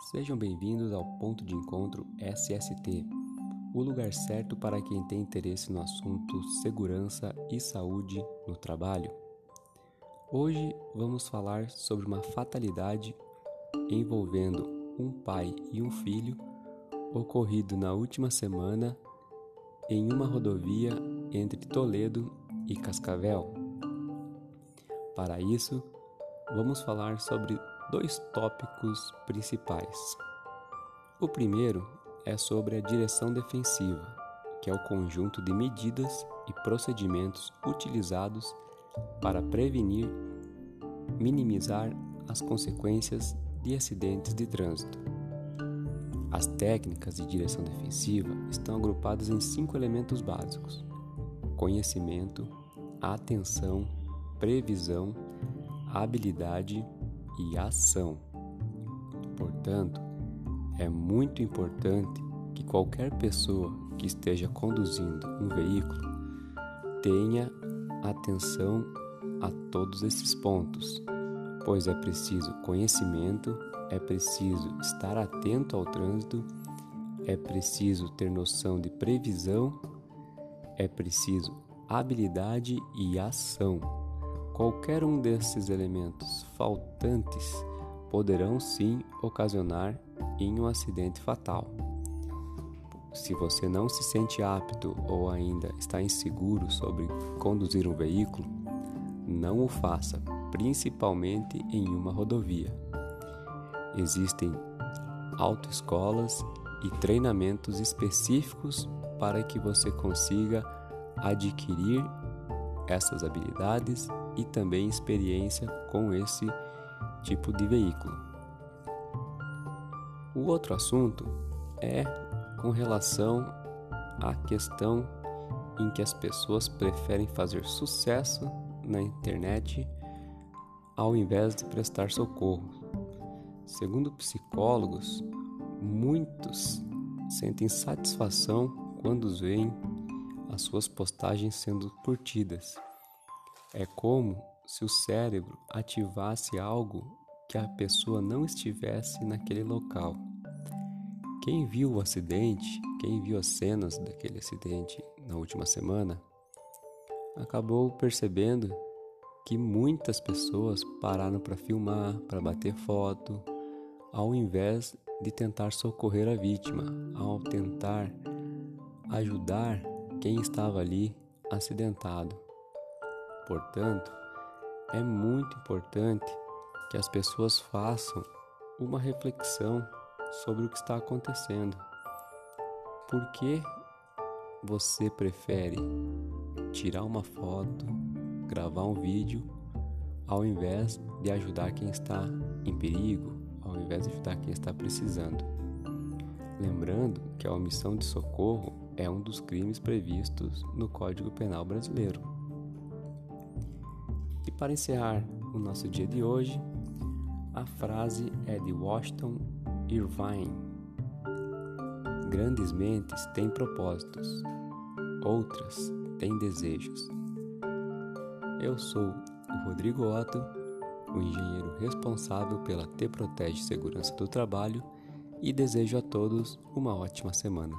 Sejam bem-vindos ao Ponto de Encontro SST, o lugar certo para quem tem interesse no assunto segurança e saúde no trabalho. Hoje vamos falar sobre uma fatalidade envolvendo um pai e um filho ocorrido na última semana em uma rodovia entre Toledo e Cascavel. Para isso, vamos falar sobre dois tópicos principais. O primeiro é sobre a direção defensiva, que é o conjunto de medidas e procedimentos utilizados para prevenir, minimizar as consequências de acidentes de trânsito. As técnicas de direção defensiva estão agrupadas em cinco elementos básicos: conhecimento, atenção, previsão, habilidade e ação. Portanto, é muito importante que qualquer pessoa que esteja conduzindo um veículo tenha atenção a todos esses pontos, pois é preciso conhecimento, é preciso estar atento ao trânsito, é preciso ter noção de previsão, é preciso habilidade e ação. Qualquer um desses elementos faltantes poderão sim ocasionar em um acidente fatal. Se você não se sente apto ou ainda está inseguro sobre conduzir um veículo, não o faça, principalmente em uma rodovia. Existem autoescolas e treinamentos específicos para que você consiga adquirir essas habilidades e também experiência com esse tipo de veículo. O outro assunto é com relação à questão em que as pessoas preferem fazer sucesso na internet ao invés de prestar socorro. Segundo psicólogos, muitos sentem satisfação quando veem as suas postagens sendo curtidas. É como se o cérebro ativasse algo que a pessoa não estivesse naquele local. Quem viu o acidente, quem viu as cenas daquele acidente na última semana, acabou percebendo que muitas pessoas pararam para filmar, para bater foto, ao invés de tentar socorrer a vítima, ao tentar ajudar quem estava ali acidentado. Portanto, é muito importante que as pessoas façam uma reflexão sobre o que está acontecendo. Por que você prefere tirar uma foto, gravar um vídeo, ao invés de ajudar quem está em perigo, ao invés de ajudar quem está precisando? Lembrando que a omissão de socorro é um dos crimes previstos no Código Penal brasileiro. E para encerrar o nosso dia de hoje, a frase é de Washington Irvine: Grandes mentes têm propósitos, outras têm desejos. Eu sou o Rodrigo Otto, o engenheiro responsável pela T Protege Segurança do Trabalho e desejo a todos uma ótima semana.